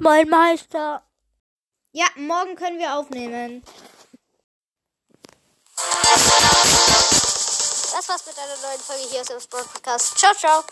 Mein Meister. Ja, morgen können wir aufnehmen. Das war's mit einer neuen Folge hier aus dem Sport Podcast. Ciao, ciao.